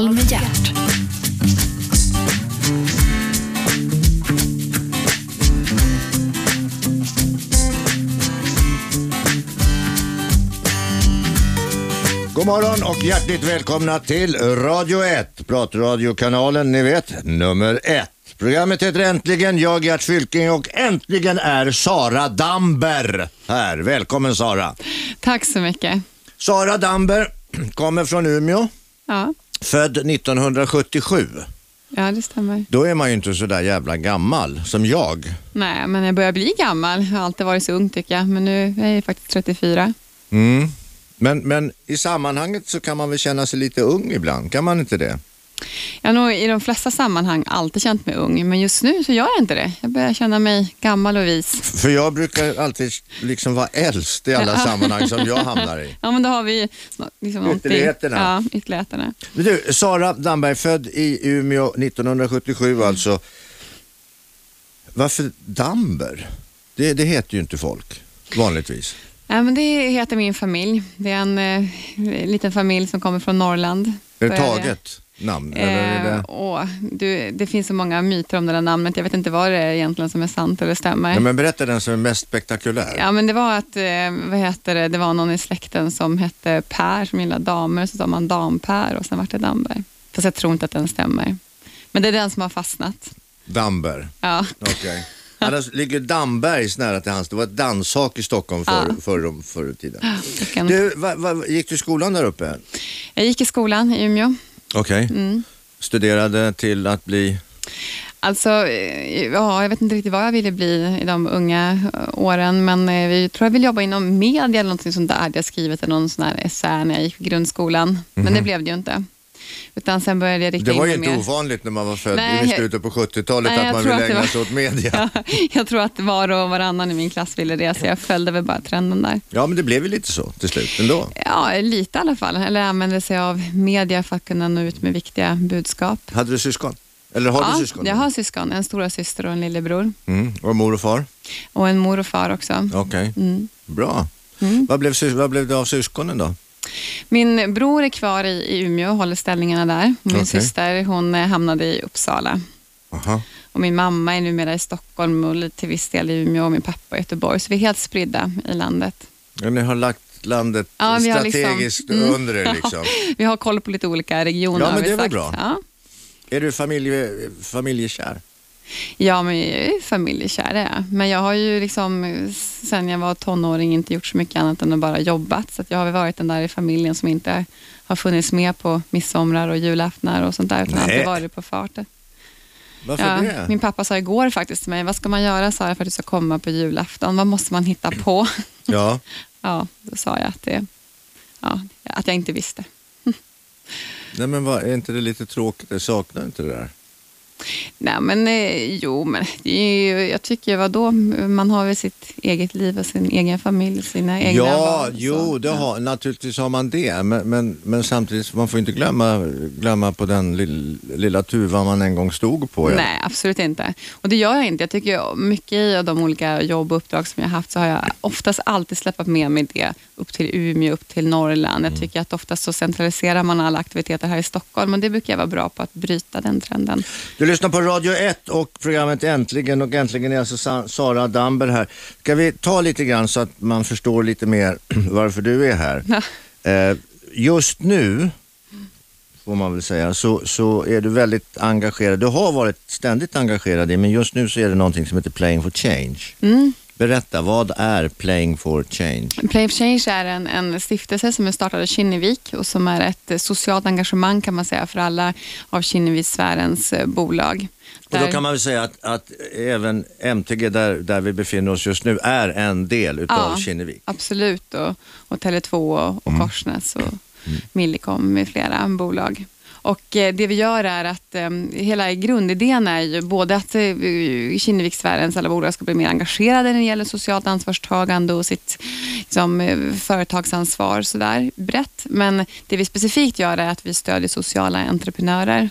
Samtal med hjärt. God morgon och hjärtligt välkomna till Radio 1, pratradiokanalen, ni vet, nummer ett. Programmet heter Äntligen, jag Gert Fylking och äntligen är Sara Damber här. Välkommen Sara. Tack så mycket. Sara Damber kommer från Umeå, Ja, född 1977. ja det stämmer. Då är man ju inte så där jävla gammal som jag. Nej, men jag börjar bli gammal. Jag har alltid varit så ung tycker jag, men nu är jag faktiskt 34. Mm. Men, men i sammanhanget så kan man väl känna sig lite ung ibland, kan man inte det? Jag har nog i de flesta sammanhang alltid känt mig ung, men just nu så gör jag inte det. Jag börjar känna mig gammal och vis. För jag brukar alltid liksom vara äldst i alla sammanhang som jag hamnar i. Ja, men då har vi liksom Ytterligheterna. Ja, ytterligheterna. Men du, Sara Damberg, född i Umeå 1977 alltså. Varför Damber? Det, det heter ju inte folk vanligtvis. Ja, men det heter min familj. Det är en eh, liten familj som kommer från Norrland. Är det taget namn? Eh, det... åh, du, det finns så många myter om det där namnet. Jag vet inte vad det är egentligen som är sant eller stämmer. Ja, men berätta den som är mest spektakulär. Ja, men det var att, eh, vad heter det, det var någon i släkten som hette Per som gillade damer, så sa man Dam-Per och sen vart det Damberg. Fast jag tror inte att den stämmer. Men det är den som har fastnat. Damber, Ja, okej. Annars ligger Dambergs nära till hans. Det var ett danshak i Stockholm förr, Ja. förr, förr i tiden. vilken- Du, va, va, gick du i skolan där uppe? Jag gick i skolan i Umeå. Okej. Mm. Studerade till att bli... Alltså, eh, ja, jag vet inte riktigt vad jag ville bli i de unga eh, åren, men eh, vi tror jag vill jobba inom media eller någonting sånt där. Jag skrivit någon sån här essä när jag gick i grundskolan, men det blev det ju inte. Utan sen började jag rikta. Det var ju inte mer. ovanligt när man var född Nej, i slutet på 70-talet Nej, att man ville ägna sig åt media. Ja, jag tror att var och varannan i min klass ville det, så jag följde väl bara trenden där. Ja, men det blev ju lite så till slut ändå. Ja, lite i alla fall. Eller använde sig av media för att kunna nå ut med viktiga budskap. Hade du syskon? Eller har ja, du syskon? jag har syskon. En stora syster och en lillebror. Mm. Och mor och far? Och en mor och far också. Okej, Mm. bra. Mm. Vad, blev, vad blev det av syskonen då? Min bror är kvar i, i Umeå och håller ställningarna där. Min Okej. syster hon eh, hamnade i Uppsala. Aha. Och min mamma är numera i Stockholm och lite till viss del i Umeå och min pappa i Göteborg. Så vi är helt spridda i landet. Ja, ni har lagt landet Ja, liksom- strategiskt Mm. under er liksom. Vi har koll på lite olika regioner. Ja, men det är väl bra. Ja. Är du familje, familjekär? Ja, men jag är familjekär är jag. Men jag har ju liksom sen jag var tonåring inte gjort så mycket annat än att bara jobbat. Så jag har väl varit den där i familjen som inte har funnits med på midsommar och julaftnar och sånt där. Utan Nej. alltid varit på farten. Varför Ja, det? min pappa sa igår faktiskt till mig, vad ska man göra Sara för att du ska komma på julafton? Vad måste man hitta på? Ja, Ja, då sa jag att, det, ja, att jag inte visste. nej men vad, är inte det lite tråkigt? Jag saknar inte det där. Nej, men eh, jo, men ju, jag tycker vad då man har väl sitt eget liv och sin egen familj, sina egna Ja, val. jo, så, det ja. har, naturligtvis har man det. Men, men, men samtidigt, man får inte glömma, glömma på den lill, lilla tuvan man en gång stod på. Ja. Nej, absolut inte. Och det gör jag inte. Jag tycker mycket i de olika jobb och uppdrag som jag haft så har jag oftast alltid släppt med mig det upp till Umeå, upp till Norrland. Mm. Jag tycker att oftast så centraliserar man alla aktiviteter här i Stockholm och det brukar jag vara bra på att bryta den trenden. Du lyssnar på Radio 1 och programmet Äntligen och äntligen är alltså Sa- Sara Damber här. Ska vi ta lite grann så att man förstår lite mer varför du är här? Ja. Eh, just nu, får man väl säga, så, så är du väldigt engagerad. Du har varit ständigt engagerad i, men just nu så är det någonting som heter Playing for Change. Mm. Berätta, vad är Playing for Change? Play of Change är en, en stiftelse som är startad i Kinnevik och som är ett socialt engagemang kan man säga för alla av Kinnevikssfärens eh, bolag. Och då kan man väl säga att, att även MTG, där, där vi befinner oss just nu, är en del utav Ja. Kinnevik. Absolut, och, och Tele2 och, och Korsnäs och Millicom med flera bolag. Och eh, det vi gör är att eh, hela grundidén är ju både att eh, Kinnevikssfärens alla bolag ska bli mer engagerade när det gäller socialt ansvarstagande och sitt liksom, företagsansvar sådär brett. Men det vi specifikt gör är att vi stödjer sociala entreprenörer.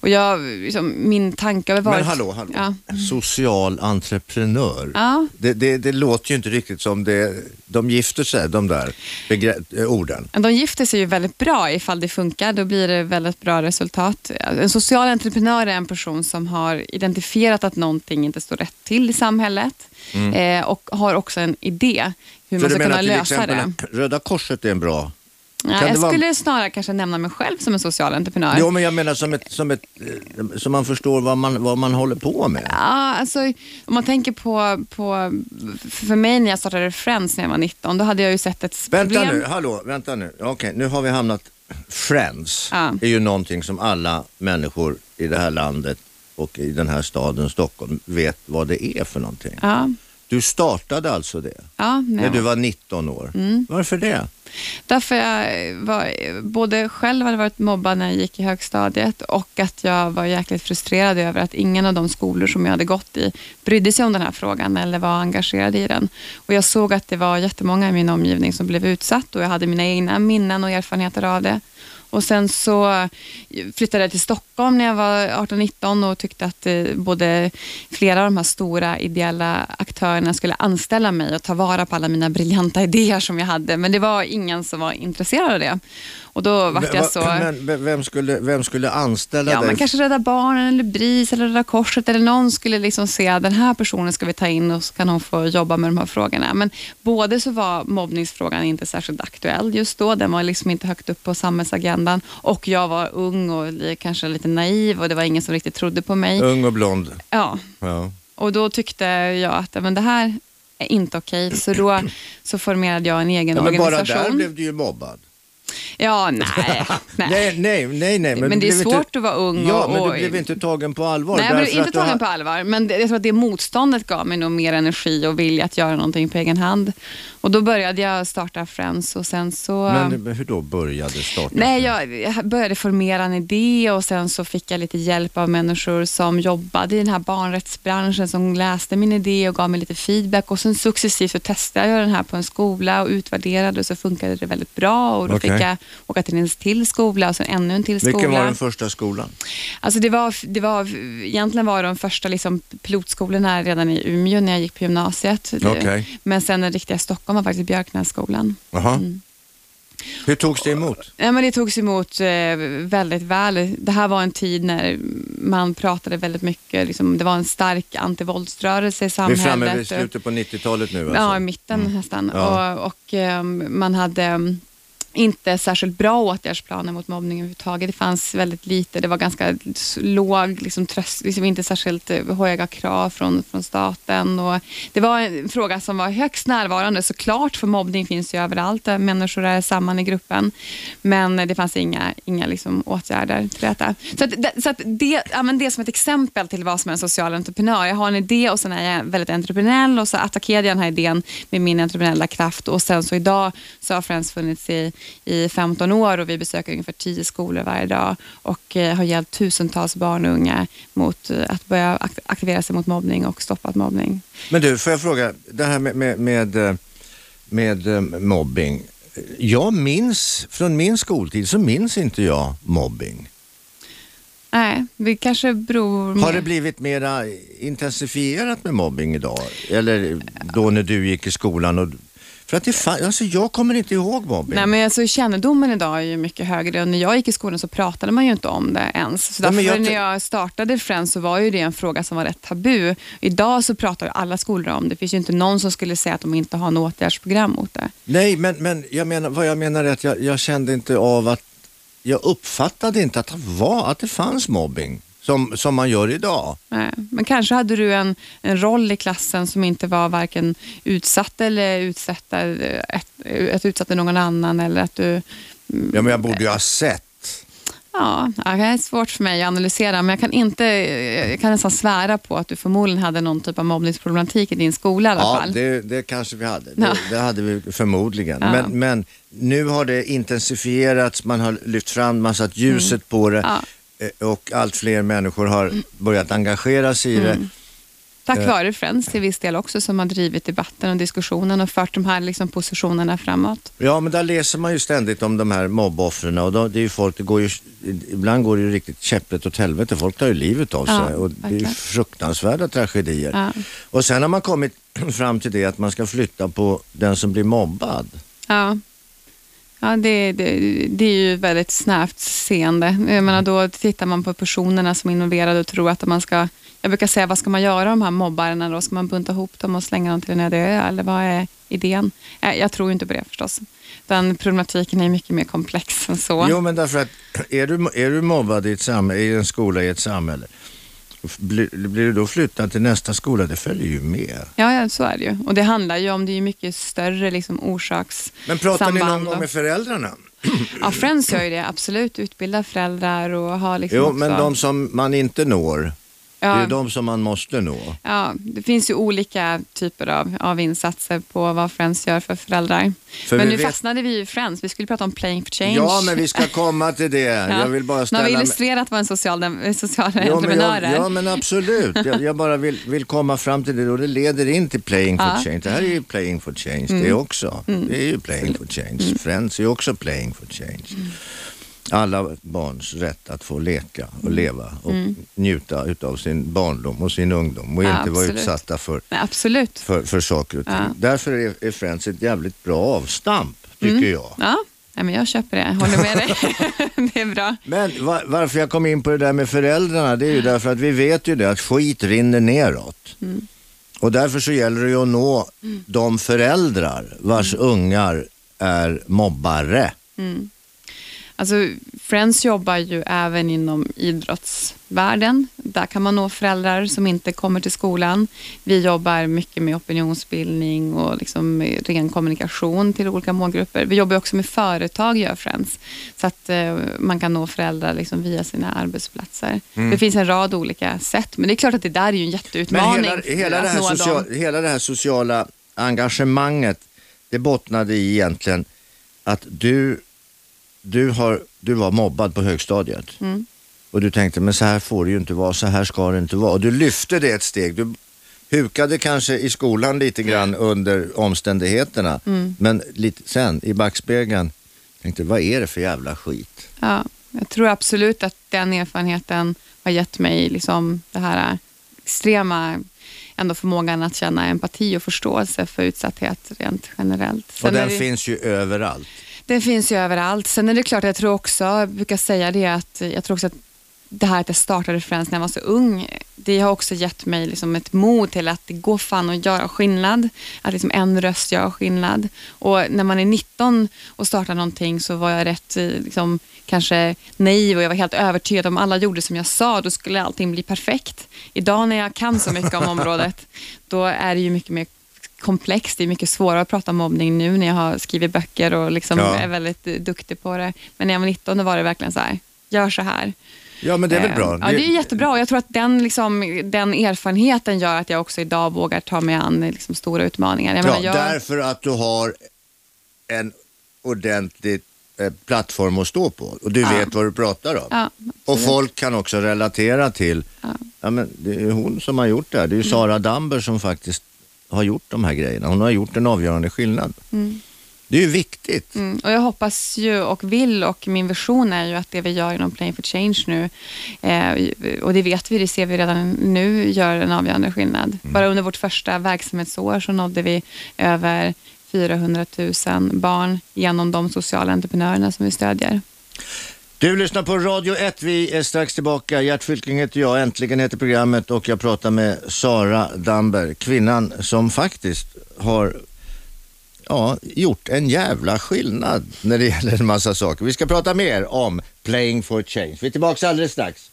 Och jag, liksom, min tanke har varit... Men hallå, hallå. Ja. social entreprenör. Ja. Det, det, det låter ju inte riktigt som det, de gifter sig, de där begre- orden. De gifter sig ju väldigt bra ifall det funkar. Då blir det väldigt bra resultat. En social entreprenör är en person som har identifierat att någonting inte står rätt till i samhället eh, och har också en idé hur Så man ska kunna lösa det. Röda Korset är en bra... Ja, jag vara- skulle snarare kanske nämna mig själv som en social entreprenör. Jo, men jag menar som ett, som ett, så man förstår vad man, vad man håller på med. Ja, alltså, om man tänker på, på, för mig när jag startade Friends när jag var 19, då hade jag ju sett ett Vänta problem. nu, hallå, vänta nu. Okej, nu har vi hamnat... Friends Ja. är ju någonting som alla människor i det här landet och i den här staden Stockholm vet vad det är för någonting. Ja, Du startade alltså det ja, när jag du var- var 19 år. Mm. Varför det? Därför jag var, både själv hade varit mobbad när jag gick i högstadiet och att jag var jäkligt frustrerad över att ingen av de skolor som jag hade gått i brydde sig om den här frågan eller var engagerad i den. Och jag såg att det var jättemånga i min omgivning som blev utsatt och jag hade mina egna minnen och erfarenheter av det. Och sen så flyttade jag till Stockholm när jag var 18-19 och tyckte att eh, både flera av de här stora ideella aktörerna skulle anställa mig och ta vara på alla mina briljanta idéer som jag hade. Men det var ingen som var intresserad av det. Och då vart Va- jag så... Men vem skulle, vem skulle anställa Ja, dig? men kanske Rädda Barnen eller BRIS eller Röda Korset eller någon skulle liksom se att den här personen ska vi ta in och så kan hon få jobba med de här frågorna. Men både så var mobbningsfrågan inte särskilt aktuell just då. Den var liksom inte högt upp på samhällsagendan och jag var ung och kanske lite naiv och det var ingen som riktigt trodde på mig. Ung och blond. Ja, Ja. och då tyckte jag att men det här är inte okej. Så då så formerade jag en egen Ja, men bara organisation. där blev du ju mobbad. Ja, nej. nej. Nej, nej, nej. Men, du det är svårt inte... att vara ung Ja, och, men du blev inte tagen på allvar. Nej, jag blev inte tagen har- på allvar. Men det, jag tror att det motståndet gav mig nog mer energi och vilja att göra någonting på egen hand. Och då började jag starta Friends och sen så... Men hur då började starta? Nej, jag, jag började formera en idé och sen så fick jag lite hjälp av människor som jobbade i den här barnrättsbranschen som läste min idé och gav mig lite feedback och sen successivt så testade jag den här på en skola och utvärderade och så funkade det väldigt bra och då Okej. fick jag åka till en till skola och sen ännu en till skola. Vilken var den första skolan? Alltså det var, det var, egentligen var de första liksom pilotskolorna redan i Umeå när jag gick på gymnasiet. Okej. Men sen den riktiga Stockholm var faktiskt Björknässkolan. Mm. Hur togs det emot? Ja, men det togs emot eh, väldigt väl. Det här var en tid när man pratade väldigt mycket. Liksom, det var en stark antivåldsrörelse i Vi är samhället. framme vid slutet på 90-talet nu alltså. Ja, i mitten nästan. Ja. Och, och ehm, man hade ehm, inte särskilt bra åtgärdsplaner mot mobbning överhuvudtaget. Det fanns väldigt lite. Det var ganska låg, liksom, tröst, liksom inte särskilt eh, höga krav från, från staten. Och det var en fråga som var högst närvarande såklart, för mobbning finns ju överallt. där Människor är samman i gruppen. Men det fanns inga, inga liksom, åtgärder till detta. Så, att, det- så att det, använd det som ett exempel till vad som är en social entreprenör. Jag har en idé och sen är jag väldigt entreprenöriell och så attackerade jag den här idén med min entreprenöriella kraft och sen så idag så har Friends funnits i, i 15 år och vi besöker ungefär 10 skolor varje dag och eh, har hjälpt tusentals barn och unga mot eh, att börja akt- aktivera sig mot mobbning och stoppat mobbning. Men du, får jag fråga, det här med, med, med, eh, med mobbing. Jag minns, från min skoltid så minns inte jag mobbing. Nej, vi kanske beror Har mer- det blivit mera intensifierat med mobbing idag? Eller då när du gick i skolan? Och, för att det fan, alltså jag kommer inte ihåg mobbing. Nej, men alltså, kännedomen idag är ju mycket högre. När jag gick i skolan så pratade man ju inte om det ens. Så därför jag när jag startade Friends så var ju det en fråga som var rätt tabu. Idag så pratar ju alla skolor om det. Det finns ju inte någon som skulle säga att de inte har något åtgärdsprogram mot det. Nej, men, men jag menar, vad jag menar är att jag, jag kände inte av att, jag uppfattade inte att det, var, att det fanns mobbing som, som man gör idag. Nej, Men kanske hade du en, en roll i klassen som inte var varken utsatt eller utsätta, ett, ett utsatte någon annan eller att du Ja, men jag borde ju ha sett. Ja, ja, det är svårt för mig att analysera, men jag kan, inte, jag kan nästan svära på att du förmodligen hade någon typ av mobbningsproblematik i din skola i alla Ja, fall. det, det kanske vi hade. Det, Ja. det hade vi förmodligen. Ja. Men, men nu har det intensifierats, man har lyft fram, man satt ljuset på det Mm. Ja. eh, och allt fler människor har börjat engagera sig i Mm. det. Tack Eh. vare Friends till viss del också som har drivit debatten och diskussionen och fört de här liksom, positionerna framåt. Ja, men där läser man ju ständigt om de här mobboffren och då, det är ju folk, det går ju, ibland går det ju riktigt käpprätt åt helvete. Folk tar ju livet av sig Ja, och det är ju verkligen. fruktansvärda tragedier. Ja. Och sen har man kommit fram till det att man ska flytta på den som blir mobbad. Ja. Ja, det, det, det är ju väldigt snävt seende. Jag menar, då tittar man på personerna som är involverade och tror att man ska... Jag brukar säga, vad ska man göra de här mobbarna då? Ska man bunta ihop dem och slänga dem till en öde ö? Eller vad är idén? Jag, tror inte på det förstås. Den problematiken är mycket mer komplex än så. Jo, men därför att är du, är du mobbad i, ett samhälle, i en skola i ett samhälle, blir, blir du då flyttad till nästa skola, det följer ju med. Ja, ja, så är det ju. Och det handlar ju om, det är mycket större liksom, orsaks... Men pratar ni någon gång med föräldrarna? Ja, Friends gör ju det, absolut. Utbildar föräldrar och har liksom Jo, också... men de som man inte når, det är ja, de som man måste nå. ja, det finns ju olika typer av, av insatser på vad Friends gör för föräldrar. För men nu vet- fastnade vi i Friends. Vi skulle prata om Playing for Change. Ja, men vi ska komma till det. Ja. Jag vill bara Nu har ställa... vi illustrerat vad en social, dem- social Ja, entreprenör är. ja, men absolut. Jag, jag bara vill, vill komma fram till det och det leder in till Playing for Ja. Mm. Change. Det här är ju Playing for Change det också. Det är ju Playing for Change. Friends är också Playing for Change. Mm. Alla barns rätt att få leka och Mm. leva och njuta utav sin barndom och sin ungdom och Ja, inte vara utsatta för, Nej, för, för saker och ting. Ja. Därför är, är Friends ett jävligt bra avstamp, tycker jag. Ja, nej, men jag köper det. Jag håller med dig. det är bra. Men va- varför jag kom in på det där med föräldrarna, det är ju därför att vi vet ju det att skit rinner neråt. Och därför så gäller det ju att nå de föräldrar vars ungar är mobbare. Alltså, Friends jobbar ju även inom idrottsvärlden. Där kan man nå föräldrar som inte kommer till skolan. Vi jobbar mycket med opinionsbildning och liksom ren kommunikation till olika målgrupper. Vi jobbar också med företag, gör Friends. Så att eh, man kan nå föräldrar liksom via sina arbetsplatser. Det finns en rad olika sätt, men det är klart att det där är ju en Men jätteutmaning. hela, hela, att det här social, hela det här sociala engagemanget, det bottnade i egentligen att du, du, har, du var mobbad på högstadiet. Mm. Och du tänkte, men så här får det ju inte vara, så här ska det inte vara. Och du lyfte det ett steg. Du hukade kanske i skolan lite grann under omständigheterna. Mm. Men lite sen i backspegeln tänkte, vad är det för jävla skit? Ja, jag tror absolut att den erfarenheten har gett mig liksom det här extrema ändå förmågan att känna empati och förståelse för utsatthet rent generellt. Och Sen är den det, finns ju överallt. Den finns ju överallt. Sen är det klart, jag tror också, jag brukar säga det, att jag tror också att det här att jag startade Friends när jag var så ung, det har också gett mig liksom ett mod till att det går fan att göra skillnad. Att liksom en röst gör skillnad. Och när man är 19 och startar någonting så var jag rätt eh, liksom, kanske naiv och jag var helt övertygad om alla gjorde som jag sa, då skulle allting bli perfekt. Idag när jag kan så mycket om området, då är det ju mycket mer komplext. Det är mycket svårare att prata om mobbning nu när jag har skrivit böcker och liksom Ja. är väldigt eh, duktig på det. Men när jag var 19 då var det verkligen så här, gör så här. Ja, men det är väl Eh, bra. Ja, det är jättebra och jag tror att den, liksom, den erfarenheten gör att jag också idag vågar ta mig an liksom, stora utmaningar. Jag Ja, menar, jag, därför att du har en ordentlig eh, plattform att stå på och du Ja. vet vad du pratar om. ja, och folk kan också relatera till, Ja. ja. men det är hon som har gjort det här. Det är ju Sara Damber som faktiskt har gjort de här grejerna. Hon har gjort en avgörande skillnad. Det är ju viktigt. Mm, och jag hoppas ju och vill och min vision är ju att det vi gör inom Playing for Change nu, eh, och det vet vi, det ser vi redan nu, gör en avgörande skillnad. Bara under vårt första verksamhetsår så nådde vi över 400 000 barn genom de sociala entreprenörerna som vi stödjer. Du lyssnar på Radio 1. Vi är strax tillbaka. Gert Fylking heter jag. Äntligen heter programmet och jag pratar med Sara Damber. Kvinnan som faktiskt har ja, gjort en jävla skillnad när det gäller en massa saker. Vi ska prata mer om Playing for Change. Vi är tillbaka alldeles strax.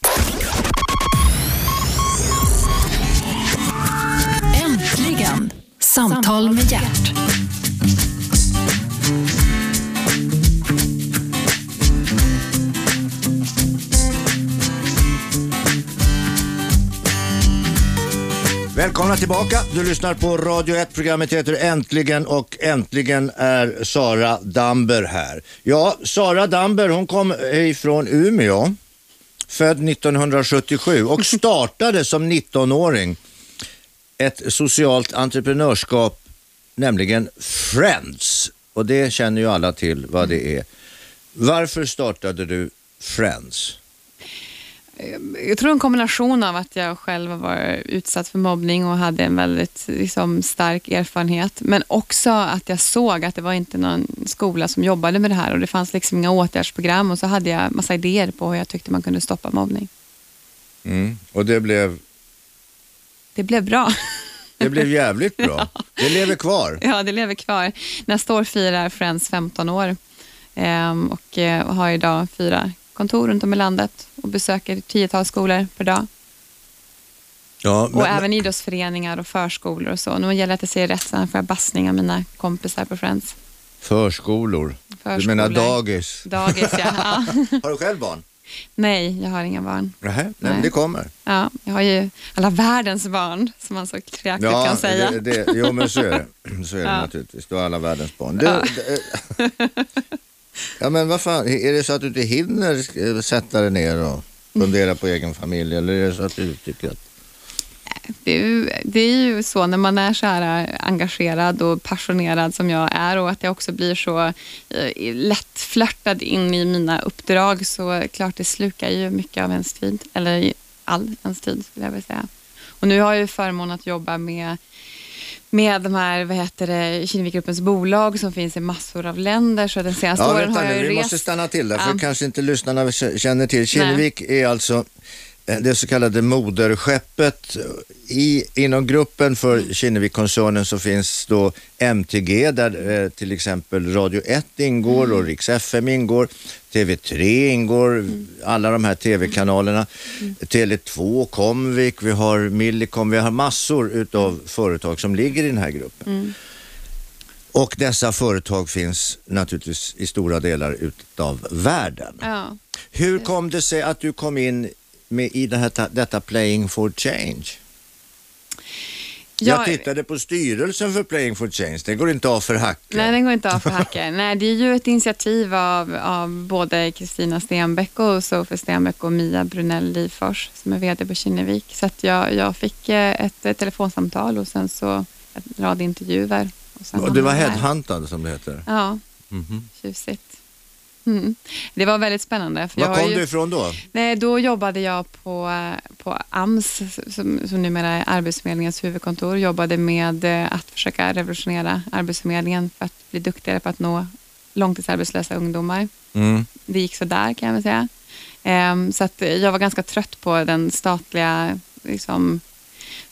Äntligen! Samtal med Gert. Välkomna tillbaka. Du lyssnar på Radio 1. Programmet heter Äntligen och äntligen är Sara Damber här. Ja, Sara Damber hon kom ifrån Umeå, född 1977 och startade som 19-åring ett socialt entreprenörskap, nämligen Friends. Och det känner ju alla till vad det är. Varför startade du Friends? Jag tror en kombination av att jag själv var utsatt för mobbning och hade en väldigt liksom, stark erfarenhet. Men också att jag såg att det var inte någon skola som jobbade med det här och det fanns liksom inga åtgärdsprogram och så hade jag massa idéer på hur jag tyckte man kunde stoppa mobbning. Mm. Och det blev, Det blev bra. det blev jävligt bra. Det lever kvar. Ja, det lever kvar. Nästa år firar Friends 15 år ehm, och eh, har idag fyra kontor runt om i landet och besöker tiotals skolor per dag. Ja, Och även idrottsföreningar och förskolor och så. Nu gäller det att jag säger rätt, så får jag bassning av mina kompisar på Friends. Förskolor. Du Förskolor. menar dagis? Dagis, ja. ja. Har du själv barn? Nej, jag har inga barn. Nähä, nej, Nej. men det kommer. Ja, jag har ju alla världens barn, som man så kreativt kan säga. Det, det, jo men så är det. Så är det Ja. naturligtvis. Du har alla världens barn. Du, Ja. det- ja men vad fan, är det så att du inte hinner eh, sätta dig ner och fundera på egen familj eller är det så att du tycker att Det är, ju, det är ju så när man är så här eh, engagerad och passionerad som jag är och att jag också blir så eh, lättflörtad in i mina uppdrag så är det klart det slukar ju mycket av ens tid, eller all ens tid skulle jag vilja säga. Och nu har jag ju förmånen att jobba med med de här, vad heter det, Kinnevikgruppens bolag som finns i massor av länder. Så den senaste Ja, åren har jag nu, ju vi rest... måste stanna till där för kanske inte lyssnarna känner till. Kinnevik är alltså det så kallade moderskeppet. I, inom gruppen för Mm. Kinnevik-koncernen så finns då MTG där eh, till exempel Radio 1 ingår Mm. och Rix FM ingår. TV3 ingår, Mm. alla de här TV-kanalerna. Tele2, Comvik, vi har Millicom, vi har massor utav företag som ligger i den här gruppen. Mm. Och dessa företag finns naturligtvis i stora delar utav världen. Ja. Hur kom det sig att du kom in med i det här, detta Playing for Change? Jag Jag- tittade på styrelsen för Playing for Change, det går inte av för hacken. Nej, den går inte av för hacken. Nej, det är ju ett initiativ av, av både Kristina Stenbeck och Sofie Stenbeck och Mia Brunell Livfors som är VD på Kinnevik. Så att jag, jag fick eh, ett, ett telefonsamtal och sen så en rad intervjuer. Och Och du var headhuntad som det heter. Ja, Mhm. tjusigt. Mm. Det var väldigt spännande. För Var kom ju... du ifrån då? Nej, då jobbade jag på, på AMS, som, som numera är Arbetsförmedlingens huvudkontor. Jobbade med eh, att försöka revolutionera Arbetsförmedlingen för att bli duktigare på att nå långtidsarbetslösa ungdomar. Mm. Det gick så där kan jag väl säga. Ehm, så att jag var ganska trött på den statliga liksom,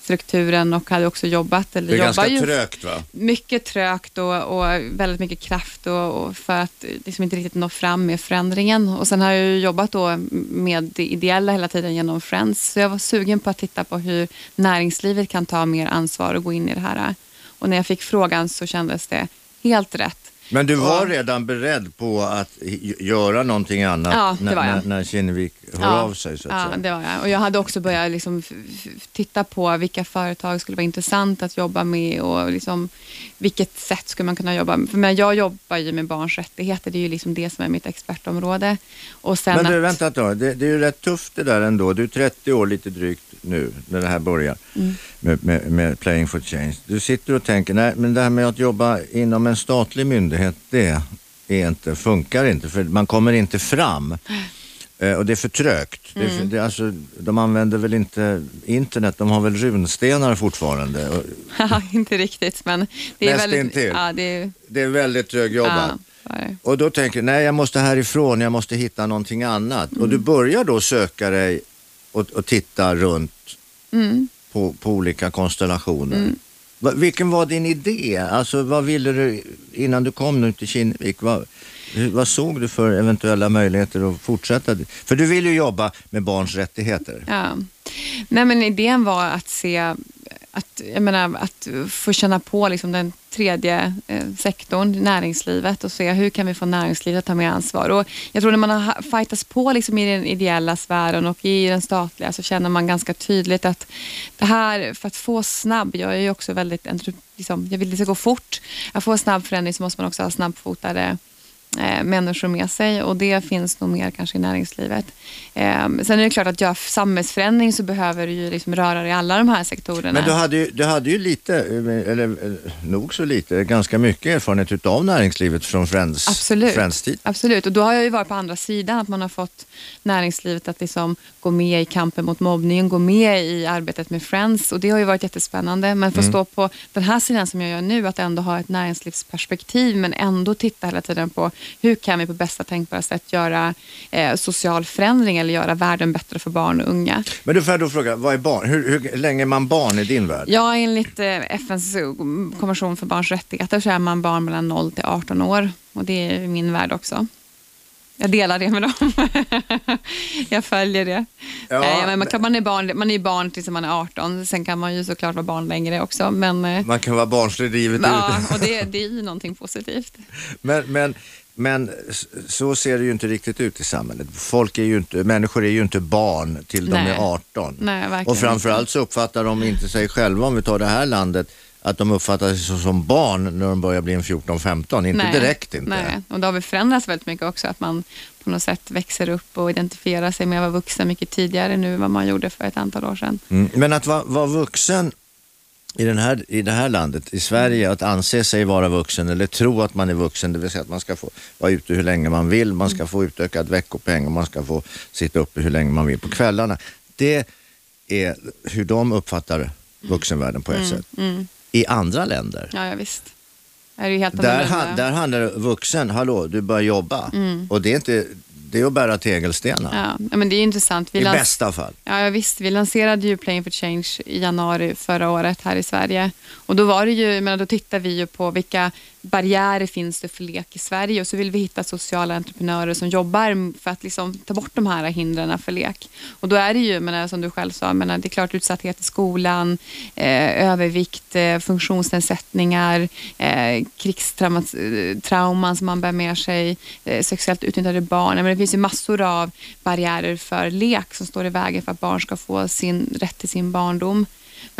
strukturen och hade också jobbat. Eller Det är ganska trögt va? mycket trögt och, och väldigt mycket kraft och, och för att liksom inte riktigt nå fram med förändringen. Och sen har jag ju jobbat då med det ideella hela tiden genom Friends. Så jag var sugen på att titta på hur näringslivet kan ta mer ansvar och gå in i det här. Och när jag fick frågan så kändes det helt rätt. Men du var Och- redan beredd på att göra någonting annat Ja, det när, var jag. när, när Kinnevik hör av sig så att ja, säga? det var jag. Och jag hade också börjat liksom titta på vilka företag skulle vara intressant att jobba med och liksom vilket sätt skulle man kunna jobba med. För men jag jobbar ju med barns rättigheter, det är ju liksom det som är mitt expertområde. Och sen Men du, att, vänta ett tag. Det, det är ju rätt tufft det där ändå. Du är 30 år lite drygt nu när det här börjar Mm. med, med, med Playing for Change. Du sitter och tänker, nej men det här med att jobba inom en statlig myndighet, det är inte, funkar inte för man kommer inte fram. Eh, och det är för trögt. Det är Mm. för, det alltså, de använder väl inte internet, de har väl runstenar fortfarande. Ja, inte riktigt, men det är väldigt... Ja, det är, det är väldigt trögjobbat. ja. Och då tänker jag, nej jag måste härifrån, jag måste hitta någonting annat. Och du Mm. börjar då söka dig och, och titta runt Mm. på, på olika konstellationer. Va, vilken var din idé? Alltså vad ville du innan du kom nu till Kinnevik? Vad, vad såg du för eventuella möjligheter att fortsätta? För du vill ju jobba med barns rättigheter. Ja. Nej, men idén var att se, att, jag menar, att få känna på liksom den tredje eh, sektorn, näringslivet och se hur kan vi få näringslivet att ta mer ansvar. Och jag tror när man har fightats på liksom i den ideella sfären och i den statliga så känner man ganska tydligt att det här, för att få snabb, jag är ju också väldigt, liksom, jag vill att det ska gå fort, att få snabb förändring så måste man också ha snabbfotade eh, människor med sig och det finns nog mer kanske i näringslivet. Eh, sen är det klart att göra samhällsförändring så behöver du ju liksom röra dig i alla de här sektorerna. Men du hade, ju, du hade ju lite, eh, eller eh, nog så lite, ganska mycket erfarenhet utav näringslivet från Friends, Absolut. Friends tid. Absolut, och då har jag ju varit på andra sidan, att man har fått näringslivet att liksom gå med i kampen mot mobbning, gå med i arbetet med Friends och det har ju varit jättespännande. Men för att stå på den här sidan som jag gör nu, att ändå ha ett näringslivsperspektiv men ändå titta hela tiden på hur kan vi på bästa tänkbara sätt göra eh, social förändring eller göra världen bättre för barn och unga. Men du får jag då fråga, vad är barn? Hur, hur länge är man barn i din värld? Ja, enligt eh, FNs konvention för barns rättigheter så är man barn mellan 0 till 18 år och det är min värld också. Jag delar det med dem. jag följer det. Ja, Nej, men man, klart, man är barn, man är barn tills man är 18. Sen kan man ju såklart vara barn längre också. Men, eh, Man kan vara barnslig livet ja, ut. och det, det är ju någonting positivt. Men, men, men så ser det ju inte riktigt ut i samhället. Folk är ju inte, människor är ju inte barn till de Nej. är 18. Nej, och framförallt så uppfattar de inte sig själva, om vi tar det här landet, att de uppfattar sig som barn när de börjar bli en 14-15. Inte Nej, direkt inte. Nej. Och det har väl förändrats väldigt mycket också. Att man på något sätt växer upp och identifierar sig med att vara vuxen mycket tidigare nu än vad man gjorde för ett antal år sedan. Mm. Men att vara, vara vuxen i, den här, i det här landet, i Sverige, att anse sig vara vuxen eller tro att man är vuxen, det vill säga att man ska få vara ute hur länge man vill, man ska få utökad veckopeng och man ska få sitta uppe hur länge man vill på kvällarna. Det är hur de uppfattar vuxenvärlden på ett sätt. Mm. I andra länder, Ja, ja visst. Där, han, där handlar det vuxen, hallå, du börjar jobba. Och det är inte, det är att bära tegelstenar. Ja, men det är intressant. Vi I lans- bästa fall. Ja, visst. Vi lanserade ju Playing for Change i januari förra året här i Sverige. Och då var det ju, menar, då tittade vi ju på vilka barriärer finns det för lek i Sverige och så vill vi hitta sociala entreprenörer som jobbar för att liksom ta bort de här hindren för lek. Och då är det ju, menar, eh, som du själv sa, menar, eh, det är klart utsatthet i skolan, eh, övervikt, eh, funktionsnedsättningar, eh, krigstrauman som man bär med sig, eh, sexuellt utnyttjade barn. Men det finns ju massor av barriärer för lek som står i vägen för att barn ska få sin rätt till sin barndom.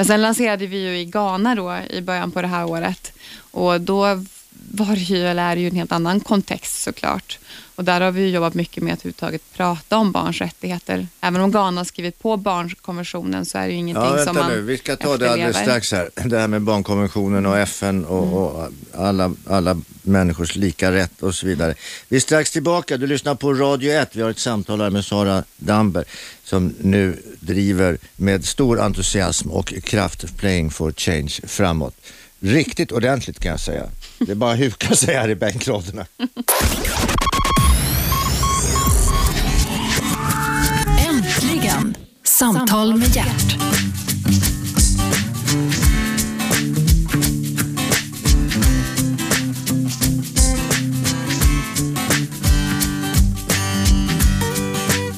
Men sen lanserade vi ju i Ghana då i början på det här året. Och då var det ju, eller är ju en helt annan kontext såklart. Och där har vi jobbat mycket med att överhuvudtaget prata om barns rättigheter. Även om Ghana har skrivit på barnkonventionen så är det ju ingenting Ja, som man nu, vi ska ta det alldeles strax här. Det här med barnkonventionen och FN och, och alla, alla människors lika rätt och så vidare. Vi är strax tillbaka. Du lyssnar på Radio 1. Vi har ett samtal här med Sara Damber som nu driver med stor entusiasm och kraft Playing for Change framåt. Riktigt ordentligt kan jag säga. Det är bara att huka sig här i bänkraderna. Äntligen! Samtal med hjärt.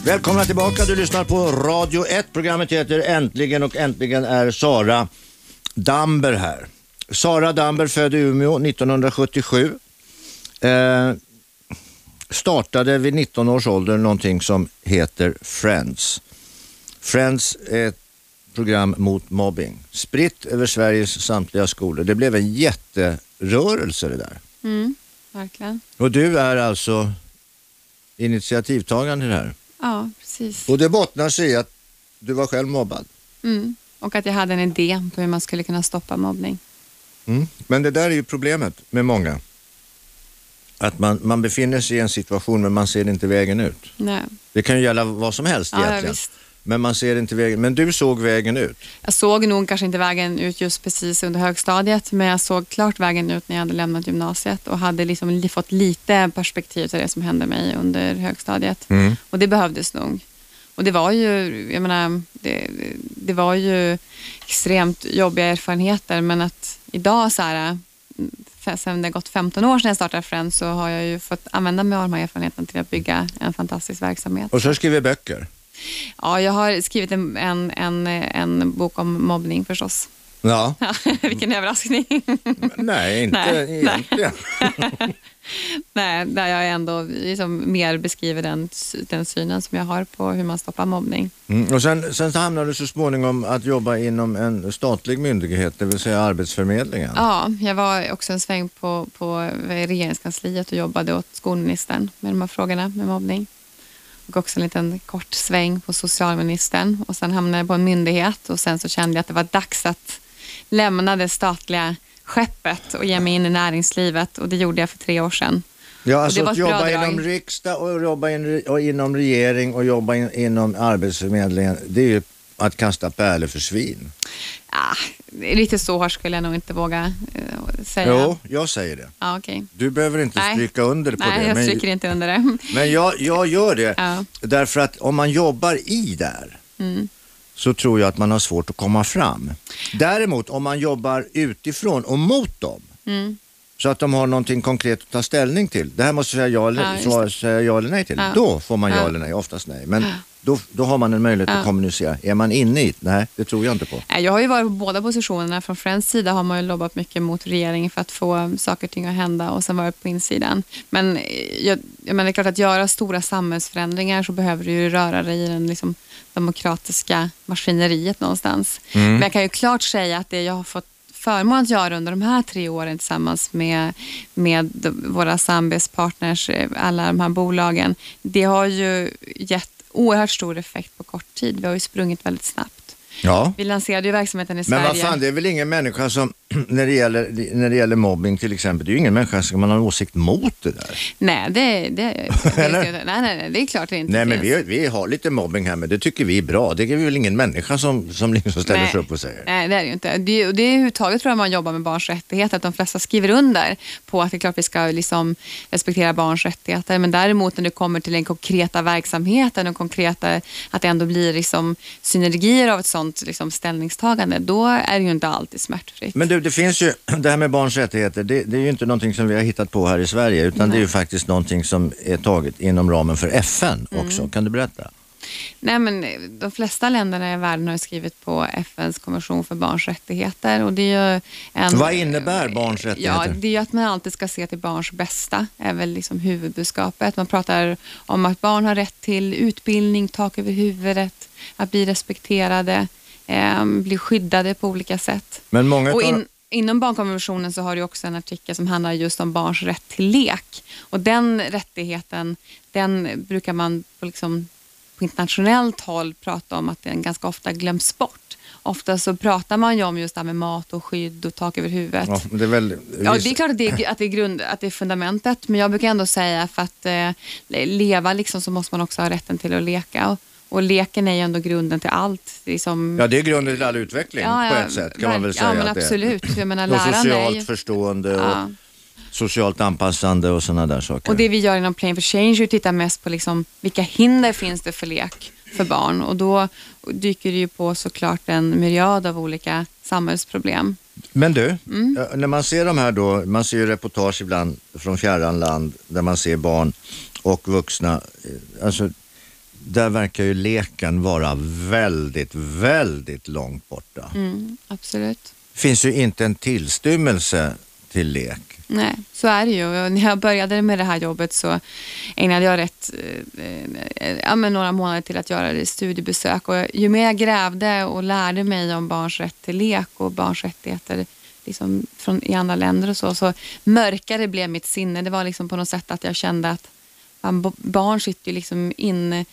Välkomna tillbaka. Du lyssnar på Radio 1. Programmet heter Äntligen och äntligen är Sara Damber här. Sara Damber född i Umeå 1977. Eh, startade vid 19 års ålder någonting som heter Friends. Friends är ett program mot mobbing. Spritt över Sveriges samtliga skolor. Det blev en jätterörelse det där. Mm, verkligen. Och du är alltså initiativtagaren till det här. Ja, precis. Och det bottnar sig i att du var själv mobbad. Mm. Och att jag hade en idé på hur man skulle kunna stoppa mobbning. Mm. Men det där är ju problemet med många. Att man, man befinner sig i en situation men man ser inte vägen ut. Nej. Det kan ju gälla vad som helst Ja, ja, egentligen. visst. men man ser inte vägen. Men du såg vägen ut. Jag såg nog kanske inte vägen ut just precis under högstadiet, men jag såg klart vägen ut när jag hade lämnat gymnasiet och hade liksom li- fått lite perspektiv till det som hände mig under högstadiet. Mm. Och det behövdes nog. Och det var ju, jag menar, det, det var ju extremt jobbiga erfarenheter, men att idag så här, sen det har gått 15 år sedan jag startade Friends så har jag ju fått använda mig av de här erfarenheterna till att bygga en fantastisk verksamhet. Och så skriver böcker. Ja, jag har skrivit en, en, en, en bok om mobbning förstås. Ja. Vilken överraskning. Nej, inte Nej, egentligen. Nej, där jag ändå liksom mer beskriver den, den synen som jag har på hur man stoppar mobbning. Mm. Och sen, sen hamnade du så småningom att jobba inom en statlig myndighet, det vill säga Arbetsförmedlingen. Ja, jag var också en sväng på, på regeringskansliet och jobbade åt skolministern med de här frågorna med mobbning. Och också en liten kort sväng på socialministern och sen hamnade jag på en myndighet och sen så kände jag att det var dags att lämna det statliga skeppet och ge mig in i näringslivet och det gjorde jag för tre år sedan. Ja, alltså att jobba drag. inom riksdag och jobba in, och inom regering och jobba in, inom Arbetsförmedlingen, det är ju att kasta pärlor för svin. Ah, lite så hårt skulle jag nog inte våga eh, säga. Jo, jag säger det. Ja, okej. Du behöver inte Nej. stryka under på Nej, det. jag men- stryker inte under det. Men jag, jag gör det Ja. därför att om man jobbar i där Mm. Så tror jag att man har svårt att komma fram. Däremot om man jobbar utifrån och mot dem Mm. så att de har någonting konkret att ta ställning till. Det här måste jag säga ja eller, Ja, svara, säga ja eller nej till. Ja. Då får man ja, Ja. eller nej, oftast nej. Men då, då har man en möjlighet att kommunicera. Är man inne i det? Nej, det tror jag inte på. Jag har ju varit på båda positionerna. Från Friends sida har man ju lobbat mycket mot regeringen för att få saker och ting att hända och sen varit på insidan. Men eh, jag, menar, det är klart att göra stora samhällsförändringar så behöver du ju röra dig i den liksom, demokratiska maskineriet någonstans. Men jag kan ju klart säga att det jag har fått förmån att göra under de här tre åren tillsammans med, med våra samarbetspartners, eh, alla de här bolagen, det har ju gett oerhört stor effekt på kort tid. Vi har ju sprungit väldigt snabbt. Ja. Vi lanserade ju verksamheten i Men Sverige. vad fan, det är väl ingen människa som, när det gäller, när det gäller mobbing till exempel, det är ju ingen människa som har en åsikt mot det där. Nej, det, det, det, nej, nej, nej, det är klart det inte Nej men vi, vi har lite mobbing här men det tycker vi är bra. Det är väl ingen människa som, som liksom ställer Nej. sig upp och säger. Nej, det är det ju inte. Det, det är överhuvudtaget tror jag man jobbar med barns rättigheter, att de flesta skriver under på att det är klart vi ska liksom respektera barns rättigheter. Men däremot när det kommer till den konkreta verksamheten och konkreta, att det ändå blir liksom synergier av ett sånt liksom ställningstagande, då är det ju inte alltid smärtfritt. Men du, det finns ju, det här med barns rättigheter, det, det är ju inte någonting som vi har hittat på här i Sverige utan det är ju faktiskt någonting som är taget inom ramen för FN Mm. också. Kan du berätta? Nej, men de flesta länderna i världen har skrivit på FNs konvention för barns rättigheter. Och det är en, Vad innebär barns Ja, rättigheter? det är ju att man alltid ska se till barns bästa, är väl liksom huvudbudskapet. Man pratar om att barn har rätt till utbildning, tak över huvudet, att bli respekterade, eh, bli skyddade på olika sätt. Men många in, inom barnkonventionen så har du också en artikel som handlar just om barns rätt till lek. Och den rättigheten, den brukar man på, liksom, på internationellt håll prata om att den ganska ofta glöms bort. Ofta så pratar man ju om just det här med mat och skydd och tak över huvudet. Ja, det är väl... Ja, det är klart att det är, att det är, grund, att det är fundamentet, men jag brukar ändå säga för att eh, leva liksom, så måste man också ha rätten till att leka. Och, och leken är ju ändå grunden till allt. Det är som, Ja, det är grunden till all utveckling på ett sätt kan man väl säga. Ja, men att det är. absolut. Jag menar, Och lärande är socialt ju... förstående och Ja. socialt anpassande och sådana där saker. Och det vi gör inom Playing for Change är att titta mest på liksom, vilka hinder finns det för lek för barn. Och då dyker det ju på såklart en myriad av olika samhällsproblem. Men du, Mm. ja, när man ser de här då, man ser ju reportage ibland från fjärran land där man ser barn och vuxna, eh, alltså där verkar ju leken vara väldigt, väldigt långt borta. Mm, absolut. finns ju inte en tillstymmelse till lek. Nej, så är det ju. Och när jag började med det här jobbet så ägnade jag rätt, eh, eh, ja, några månader till att göra studiebesök. Och ju mer jag grävde och lärde mig om barns rätt till lek och barns rättigheter liksom från, i andra länder och så, så mörkare blev mitt sinne. Det var liksom på något sätt att jag kände att barn sitter ju liksom in,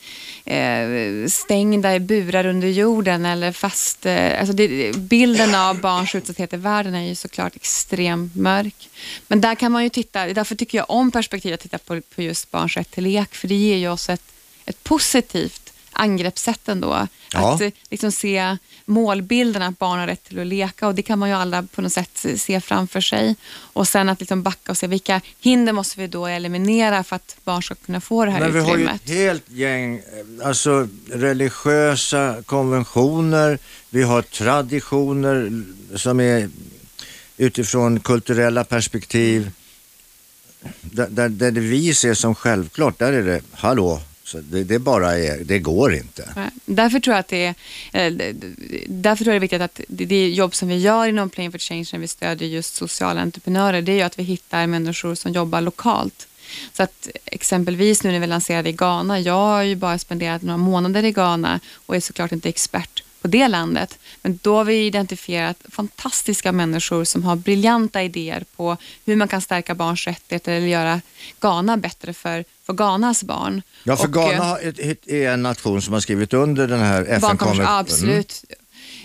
eh, stängda i burar under jorden eller fast... Eh, alltså det, bilden av barns utsatthet i världen är ju såklart extremt mörk. Men där kan man ju titta, därför tycker jag om perspektivet att titta på, på just barns rätt till lek, för det ger ju oss ett, ett positivt angreppssätt ändå. Ja. Att eh, liksom se målbilden att barn har rätt till att leka och det kan man ju alla på något sätt se framför sig. Och sen att liksom backa och se vilka hinder måste vi då eliminera för att barn ska kunna få det här Men vi har ju utrymmet. ett helt gäng eh, alltså, religiösa konventioner, vi har traditioner som är utifrån kulturella perspektiv. Där, där, där det vi ser som självklart, där är det hallå, så det, det bara är, det går inte. Därför tror jag att det är, eh, därför tror jag det är viktigt att det, det jobb som vi gör inom Playing for Change när vi stödjer just sociala entreprenörer, det är ju att vi hittar människor som jobbar lokalt. Så att exempelvis nu när vi lanserade i Ghana, jag har ju bara spenderat några månader i Ghana och är såklart inte expert på det landet. Men då har vi identifierat fantastiska människor som har briljanta idéer på hur man kan stärka barns rättigheter eller göra Ghana bättre för, för Ghanas barn. Ja, för Och, Ghana eh, är en nation som har skrivit under den här FN-konventionen. ja, absolut.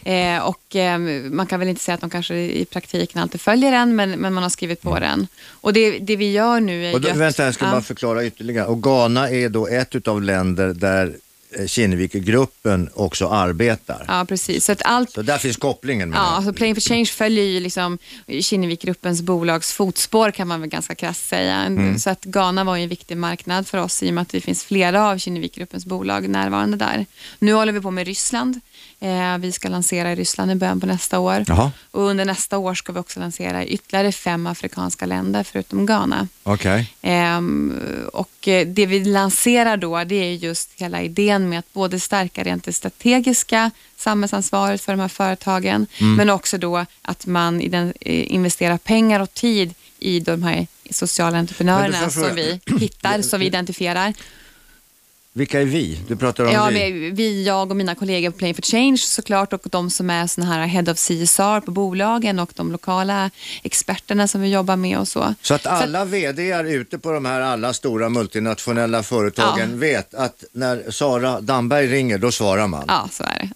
Eh, och eh, man kan väl inte säga att de kanske i praktiken alltid följer den, men, men man har skrivit på den. Och det, det vi gör nu är Mm. Och då, ju vänta, jag ska ja. bara förklara ytterligare. Och Ghana är då ett utav länder där eh, Kinnevikgruppen också arbetar. Ja, precis. Så att allt, Så där finns kopplingen med Ja, det. alltså Playing for Change följer ju liksom Kinnevikgruppens bolags fotspår kan man väl ganska krasst säga. Mm. Så att Ghana var ju en viktig marknad för oss i och med att det finns flera av Kinnevikgruppens bolag närvarande där. Nu håller vi på med Ryssland. Eh, vi ska lansera i Ryssland i början på nästa år. Jaha, Och under nästa år ska vi också lansera i ytterligare fem afrikanska länder förutom Ghana. okej. Ehm, och eh, det vi lanserar då det är just hela idén med att både stärka rent det strategiska samhällsansvaret för de här företagen men också då att man eh, investerar pengar och tid i de här sociala entreprenörerna som vi hittar, som vi identifierar. Vilka är vi? Du pratar om Ja, vi. vi, jag och mina kollegor på Playing for Change såklart och de som är såna här Head of CSR på bolagen och de lokala experterna som vi jobbar med och så. Så att alla VDR ute på de här alla stora multinationella företagen Ja. vet att när Sara Damberg ringer, då svarar man. Ja, så är det.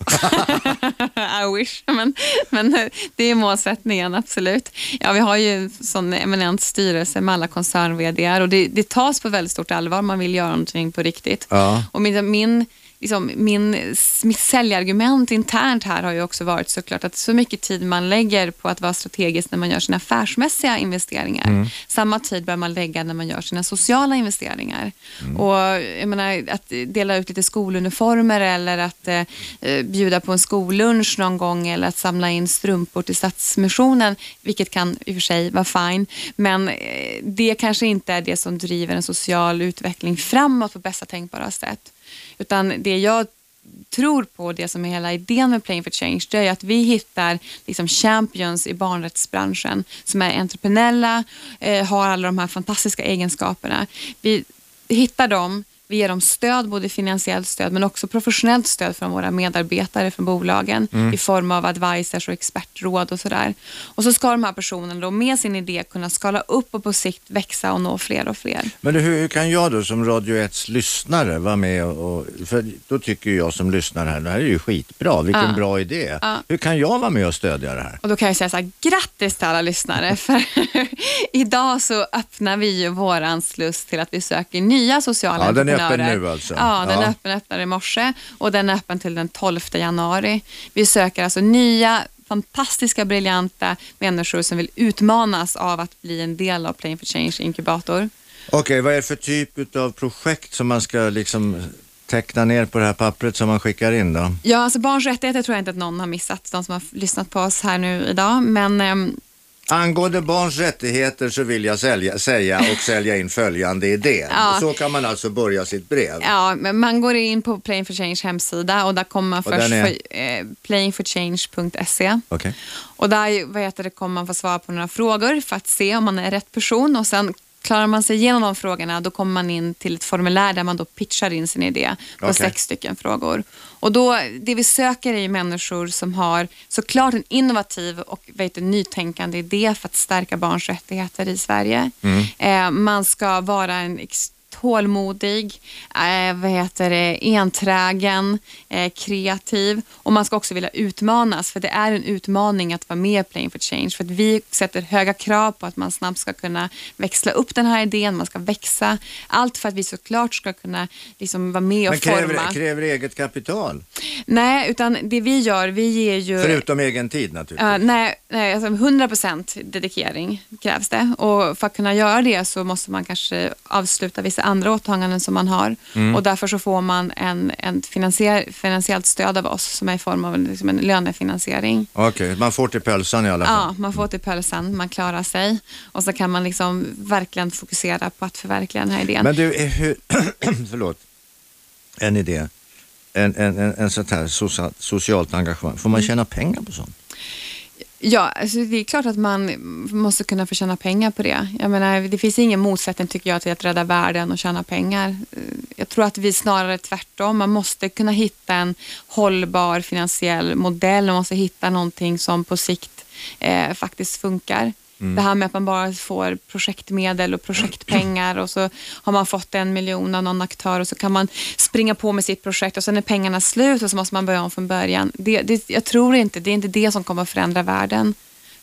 I wish, men, men det är målsättningen, absolut. Ja, vi har ju en sån eminent styrelse med alla koncern vdr och det, det tas på väldigt stort allvar. Man vill göra någonting på riktigt. Ja. Och min, min, liksom, min, mitt säljargument internt här har ju också varit såklart att så mycket tid man lägger på att vara strategisk när man gör sina affärsmässiga investeringar, samma tid bör man lägga när man gör sina sociala investeringar. Och jag menar, att dela ut lite skoluniformer eller att eh, bjuda på en skollunch någon gång eller att samla in strumpor till Stadsmissionen, vilket kan i och för sig vara fine, men eh, det kanske inte är det som driver en social utveckling framåt på bästa tänkbara sätt. Utan det jag tror på, det som är hela idén med Playing for Change, det är att vi hittar liksom champions i barnrättsbranschen som är entreprenöriella, eh, har alla de här fantastiska egenskaperna. Vi hittar dem, vi ger dem stöd, både finansiellt stöd men också professionellt stöd från våra medarbetare från bolagen i form av advisors och expertråd och sådär. Och så ska de här personerna då med sin idé kunna skala upp och på sikt växa och nå fler och fler. Men hur, hur kan jag då som Radio 1 lyssnare vara med och, för då tycker jag som lyssnar här, det här är ju skitbra, vilken Ja. bra idé. Ja. Hur kan jag vara med och stödja det här? Och då kan jag säga så här, grattis till alla lyssnare. För idag så öppnar vi ju våran sluss till att vi söker nya sociala Ja. Öppen nu alltså. Ja, den Ja. öppen, öppnade i morse och den är öppen till den 12 januari. Vi söker alltså nya fantastiska, briljanta människor som vill utmanas av att bli en del av Playing for Change inkubator. Okej, vad är det för typ av projekt som man ska liksom teckna ner på det här pappret som man skickar in då? Ja, alltså barns rättigheter tror jag inte att någon har missat, de som har lyssnat på oss här nu idag. Men ehm, Angående barns rättigheter så vill jag sälja, säga och sälja in följande idé. Ja. Så kan man alltså börja sitt brev. Ja, men man går in på Playing for Change hemsida och där kommer man Och först är? för, eh, playingforchange.se. Okej. Och där vad heter det, kommer man få svara på några frågor för att se om man är rätt person och sen klarar man sig igenom de frågorna då kommer man in till ett formulär där man då pitchar in sin idé på Okej. sex stycken frågor. Och då, det vi söker är ju människor som har såklart en innovativ och vet, du, nytänkande idé för att stärka barns rättigheter i Sverige. Mm. Eh, man ska vara en ex- tålmodig, eh, vad heter det, enträgen, eh, kreativ och man ska också vilja utmanas för det är en utmaning att vara med i Playing for Change för att vi sätter höga krav på att man snabbt ska kunna växla upp den här idén, man ska växa. Allt för att vi såklart ska kunna liksom vara med och Men kräver, forma. kräver eget kapital? Nej, utan det vi gör, vi ger ju... Förutom egen tid naturligtvis. Uh, nej, nej alltså 100% dedikering krävs det. Och för att kunna göra det så måste man kanske avsluta vissa andra åtaganden som man har. Mm. Och därför så får man en, en finansier, finansiellt stöd av oss som är i form av en, liksom en lönefinansiering. Okej, man får till pölsan i alla fall. Ja, man får till pölsen, man klarar sig. Och så kan man liksom verkligen fokusera på att förverkliga den här idén. Men du, eh, hur, förlåt. en idé, en, en, en, en sånt här socia- socialt engagemang. Får Mm. man tjäna pengar på sånt? Ja, alltså det är klart att man måste kunna få tjäna pengar på det. Jag menar, det finns ingen motsättning tycker jag till att rädda världen och tjäna pengar. Jag tror att vi snarare tvärtom. Man måste kunna hitta en hållbar finansiell modell. Man måste hitta någonting som på sikt eh, faktiskt funkar. Mm. Det här med att man bara får projektmedel och projektpengar och så har man fått en miljon av någon aktör och så kan man springa på med sitt projekt och sen är pengarna slut och så måste man börja om från början. Det, det, jag tror inte, det är inte det som kommer att förändra världen.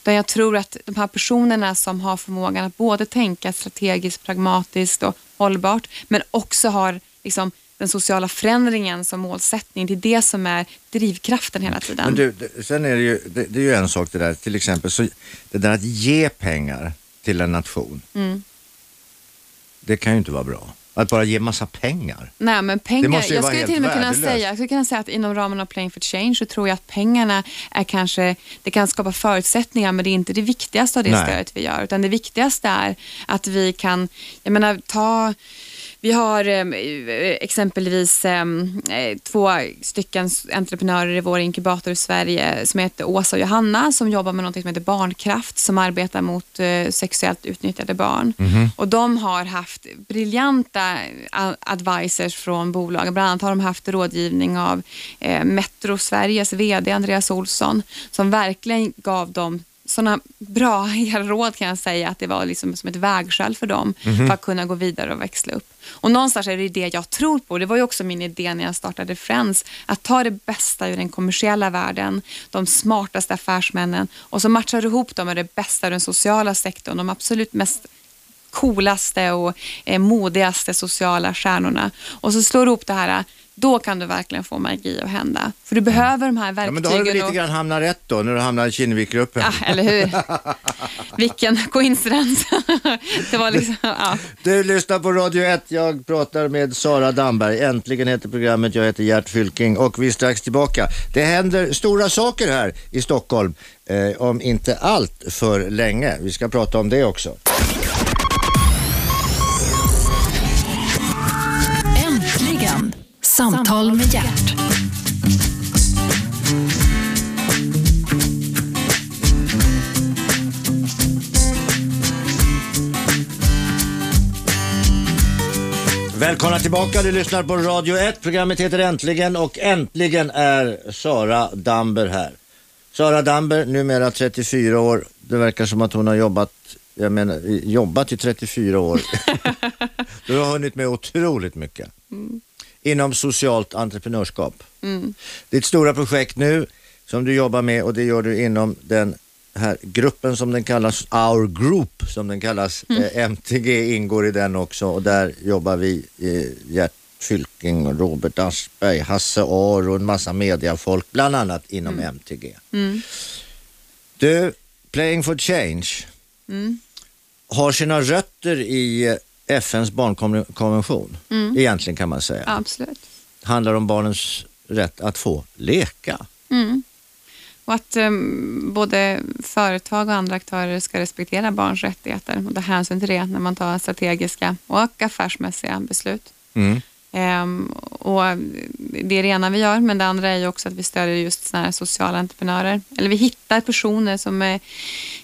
Utan jag tror att de här personerna som har förmågan att både tänka strategiskt, pragmatiskt och hållbart men också har liksom, den sociala förändringen som målsättning. Det är det som är drivkraften hela tiden. Men du, det- sen är det ju, det, det är ju en sak det där, till exempel så, det där att ge pengar till en nation. Mm. Det kan ju inte vara bra. Att bara ge massa pengar. Nej, men pengar, jag skulle till och med kunna säga, jag skulle kunna säga att inom ramen av Playing for Change så tror jag att pengarna är kanske, det kan skapa förutsättningar men det är inte det viktigaste av det Nej. stödet vi gör. Utan det viktigaste är att vi kan, jag menar ta vi har eh, exempelvis eh, eh, två stycken entreprenörer i vår inkubator i Sverige som heter Åsa och Johanna som jobbar med något som heter Barnkraft som arbetar mot eh, sexuellt utnyttjade barn. Och de har haft briljanta advisors från bolagen. Bland annat har de haft rådgivning av Metro Sveriges VD Andreas Olsson som verkligen gav dem sådana bra råd kan jag säga att det var liksom som ett vägskäl för dem för att kunna gå vidare och växla upp. Och någonstans är det det jag tror på. Det var ju också min idé när jag startade Friends. Att ta det bästa ur den kommersiella världen, de smartaste affärsmännen och så matchar du ihop dem med det bästa ur den sociala sektorn. De absolut mest coolaste och eh, modigaste sociala stjärnorna. Och så slår du ihop det här, då kan du verkligen få magi att hända. För du behöver de här Ja, verktygen. men då har du lite och- grann hamnat rätt då, när du hamnar i Kinnevikgruppen. Ja, eller hur? Vilken coincidens. det var liksom, ja. Du lyssnar på Radio 1, jag pratar med Sara Damberg. Äntligen heter programmet, jag heter Gert Fylking och vi är strax tillbaka. Det händer stora saker här i Stockholm, eh, om inte allt för länge. Vi ska prata om det också. Samtal med hjärt. Välkomna tillbaka, du lyssnar på Radio 1. Programmet heter Äntligen och äntligen är Sara Damber här. Sara Damber, numera 34 år. Det verkar som att hon har jobbat, jag menar, jobbat i 34 år. du har hunnit med otroligt mycket. Inom socialt entreprenörskap. Ditt stora projekt nu som du jobbar med och det gör du inom den här gruppen som den kallas, Our Group som den kallas. Eh, MTG ingår i den också och där jobbar vi, eh, Gert Fylking, och Robert Aschberg, Hasse Aro och en massa mediafolk, bland annat inom MTG. Du, Playing for Change har sina rötter i eh, FNs barnkonvention, egentligen kan man säga. Absolut. handlar om barnens rätt att få leka. Och att um, både företag och andra aktörer ska respektera barns rättigheter och ta hänsyn till det när man tar strategiska och affärsmässiga beslut. Mm. Ehm, och det är det ena vi gör, men det andra är ju också att vi stödjer just såna här sociala entreprenörer. Eller vi hittar personer som, är,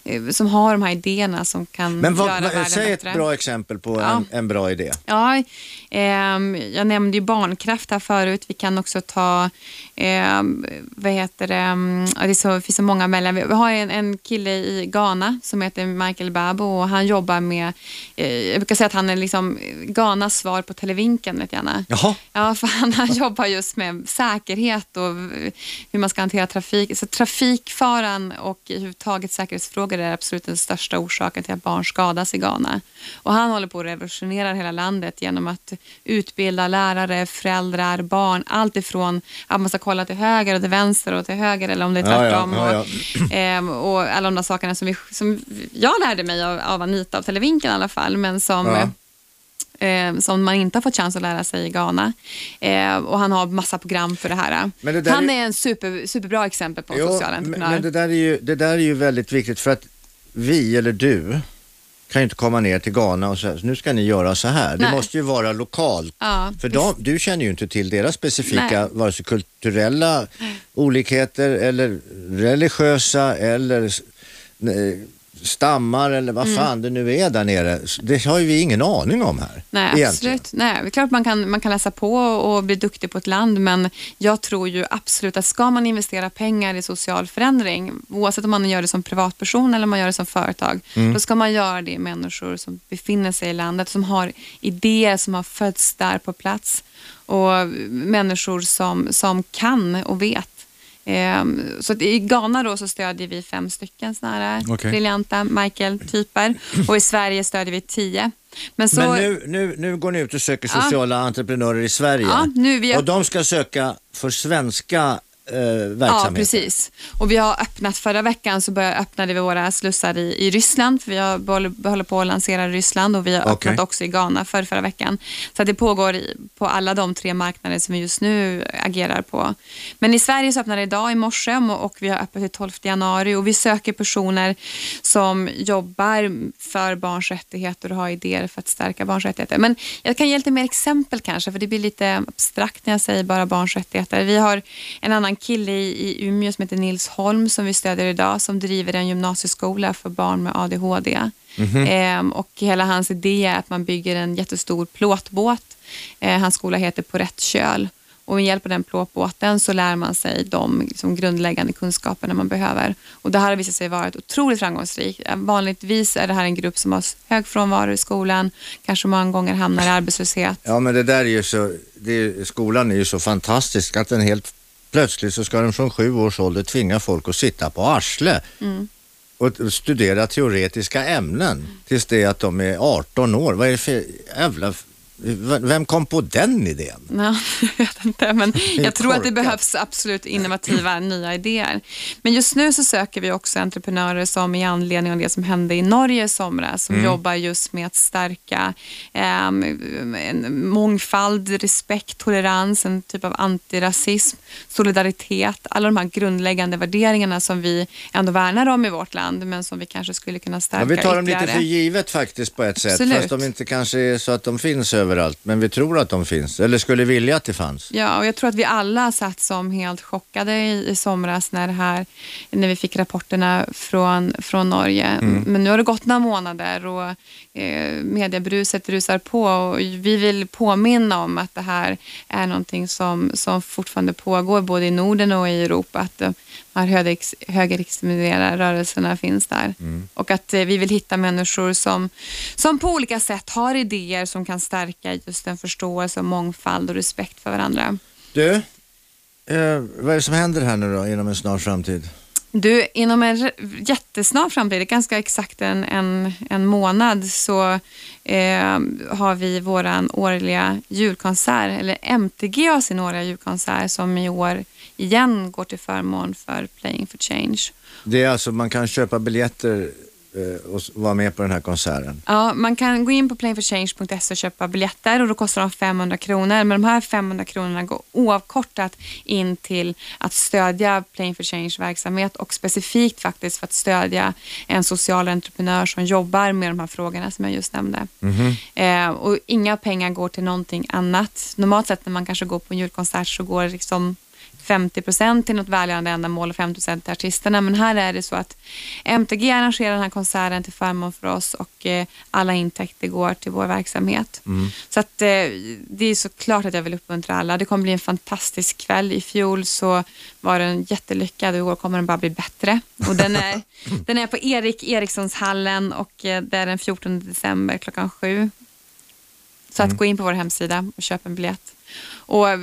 eh, som har de här idéerna som kan Men vad, göra vad, världen säg ett bättre. bra exempel på Ja. en, en bra idé. Ja, jag nämnde ju barnkraft här förut. Vi kan också ta, ehm, vad heter det, mm, ja, det, så, finns så många mellan. Vi har en, en kille i Ghana som heter Michael Babo och han jobbar med, eh, jag brukar säga att han är liksom Ghanas svar på Televinken lite grann. Jaha, Ja, för han, han jobbar just med säkerhet och hur man ska hantera trafik. Så trafikfaran och överhuvudtaget säkerhetsfrågor är absolut den största orsaken till att barn skadas i Ghana. Och han håller på att revolutionera hela landet genom att utbilda lärare, föräldrar, barn. Allt ifrån att man ska kolla till höger och till vänster och till höger eller om det är Ja, ja, tvärtom. ja, Och, ehm, och alla de där sakerna som, vi, som jag lärde mig av, av Anita av Televinken i alla fall, men som Ja. eh, som man inte har fått chans att lära sig i Ghana. Eh, och han har massa program för det här. Det han är- är en super, superbra exempel på en Jo, social entreprenör. men det, där är ju, det där är ju väldigt viktigt för att vi eller du kan ju inte komma ner till Ghana och säga nu ska ni göra så här. Det Nej. måste ju vara lokalt. Ja, För de, du känner ju inte till deras specifika Nej. vare sig kulturella olikheter eller religiösa eller stammar eller vad fan det nu är där nere. Det har ju vi ingen aning om här. Nej, egentligen. absolut. Nej, det är klart man kan, man kan läsa på och bli duktig på ett land, men jag tror ju absolut att ska man investera pengar i social förändring, oavsett om man gör det som privatperson eller om man gör det som företag, Mm. då ska man göra det i människor som befinner sig i landet, som har idéer, som har fötts där på plats och människor som, som kan och vet. Ehm, Så i Ghana då så stödjer vi fem stycken såna här Okej. briljanta Michael-typer och i Sverige stödjer vi tio. Men, så, Men nu, nu, nu går ni ut och söker Ja. sociala entreprenörer i Sverige. Ja, nu vi- Och de ska söka för svenska eh, Ja, verksamheter. precis. Och vi har öppnat förra veckan så började, öppnade vi våra slussar i, i Ryssland. För vi har, håller, på att lansera Ryssland och vi har Okej. öppnat också i Ghana för förra veckan. Så det pågår i, på alla de tre marknader som vi just nu agerar på. Men i Sverige så öppnar det idag i morse och vi har öppet till 12 januari och vi söker personer som jobbar för barns rättigheter och har idéer för att stärka barns rättigheter. Men jag kan ge lite mer exempel kanske, för det blir lite abstrakt när jag säger bara barns rättigheter. Vi har en annan kille i, i Umeå som heter Nils Holm som vi stödjer idag, som driver en gymnasieskola för barn med ADHD. Ehm, och hela hans idé är att man bygger en jättestor plåtbåt. Eh, hans skola heter På rätt köl. Och med hjälp av den plåtbåten så lär man sig de liksom, grundläggande kunskaperna man behöver. Och det här har visat sig vara ett otroligt framgångsrikt. Eh, Vanligtvis är det här en grupp som har hög frånvaro i skolan, kanske många gånger hamnar i arbetslöshet. Ja men det där är ju så, det skolan är ju så fantastisk att den helt plötsligt så ska den från sju års ålder tvinga folk att sitta på arsle Mm. och studera teoretiska ämnen tills det att de är 18 år. Vad är det för jävla... Vem kom på den idén? Ja, jag vet inte, men jag tror att det behövs absolut innovativa nya idéer. Men just nu så söker vi också entreprenörer som i anledning av det som hände i Norge i somras, som jobbar just med att stärka en mångfald, respekt, tolerans, en typ av antirasism, solidaritet, alla de här grundläggande värderingarna som vi ändå värnar om i vårt land, men som vi kanske skulle kunna stärka Ja, vi tar dem lite ytterligare. för givet faktiskt på ett sätt. Absolut. Fast de inte kanske är så att de finns överallt. Men vi tror att de finns. Eller skulle vilja att det fanns. Ja, och jag tror att vi alla satt som helt chockade i, i somras när, här, när vi fick rapporterna från, från Norge. Men nu har det gått några månader och eh, mediebruset rusar på och vi vill påminna om att det här är någonting som, som fortfarande pågår både i Norden och i Europa. Att de här högerex, högerextrema rörelserna finns där. Och att eh, vi vill hitta människor som, som på olika sätt har idéer som kan stärka just en förståelse och mångfald och respekt för varandra. Du, eh, vad är det som händer här nu då inom en snar framtid? Du, inom en jättesnar framtid, ganska exakt en, en, en månad, så eh, har vi våran årliga julkonsert, eller MTG har sin årliga julkonsert som i år igen går till förmån för Playing for Change. Det är alltså, man kan köpa biljetter eh, och vara med på den här konserten. Ja, man kan gå in på playingforchange.se och köpa biljetter och då kostar de 500 kronor. Men de här 500 kronorna går oavkortat in till att stödja Playing for Change verksamhet och specifikt faktiskt för att stödja en social entreprenör som jobbar med de här frågorna som jag just nämnde. Eh, och inga pengar går till någonting annat. Normalt sett när man kanske går på en julkonsert så går liksom 50 till något välgörande ändamål och 50% till artisterna. Men här är det så att MTG arrangerar den här konserten till förmån för oss och eh, alla intäkter går till vår verksamhet. Så att, eh, det är såklart att jag vill uppmuntra alla. Det kommer bli en fantastisk kväll. I fjol så var den jättelyckad och i år kommer den bara bli bättre. Och den, är, den är på Erik Erikssonshallen och eh, det är den 14 december klockan sju. Så att gå in på vår hemsida och köpa en biljett. Och eh,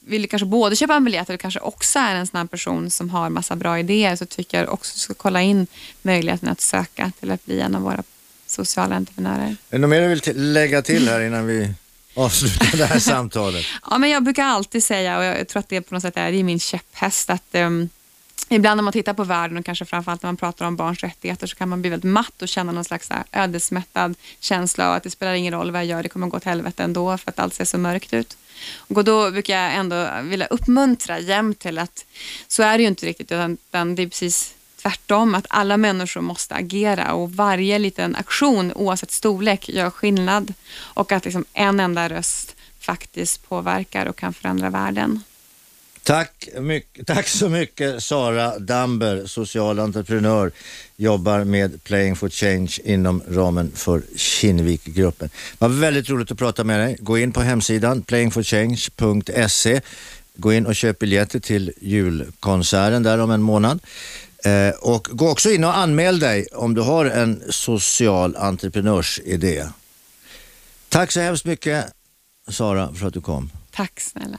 vill kanske både köpa en biljett eller kanske också är en sån person som har massa bra idéer så tycker jag också du ska kolla in möjligheten att söka till att bli en av våra sociala entreprenörer. Är det något mer du vill lägga till här innan vi avslutar det här samtalet? Ja, men jag brukar alltid säga, och jag, tror att det på något sätt är, det är min käpphäst, att um, ibland när man tittar på världen och kanske framförallt när man pratar om barns rättigheter så kan man bli väldigt matt och känna någon slags ödesmättad känsla av att det spelar ingen roll vad jag gör, det kommer gå åt helvete ändå för att allt ser så mörkt ut. Och då brukar jag ändå vilja uppmuntra jämt till att så är det ju inte riktigt, utan, utan det är precis tvärtom, att alla människor måste agera och varje liten aktion oavsett storlek gör skillnad och att liksom en enda röst faktiskt påverkar och kan förändra världen. Tack, mycket, tack så mycket Sara Damber, social entreprenör, jobbar med Playing for Change inom ramen för Kinnevikgruppen. Det var väldigt roligt att prata med dig. Gå in på hemsidan playingforchange.se. Gå in och köp biljetter till julkonserten där om en månad. Eh, och gå också in och anmäl dig om du har en social entreprenörsidé. Tack så hemskt mycket Sara för att du kom. Tack snälla.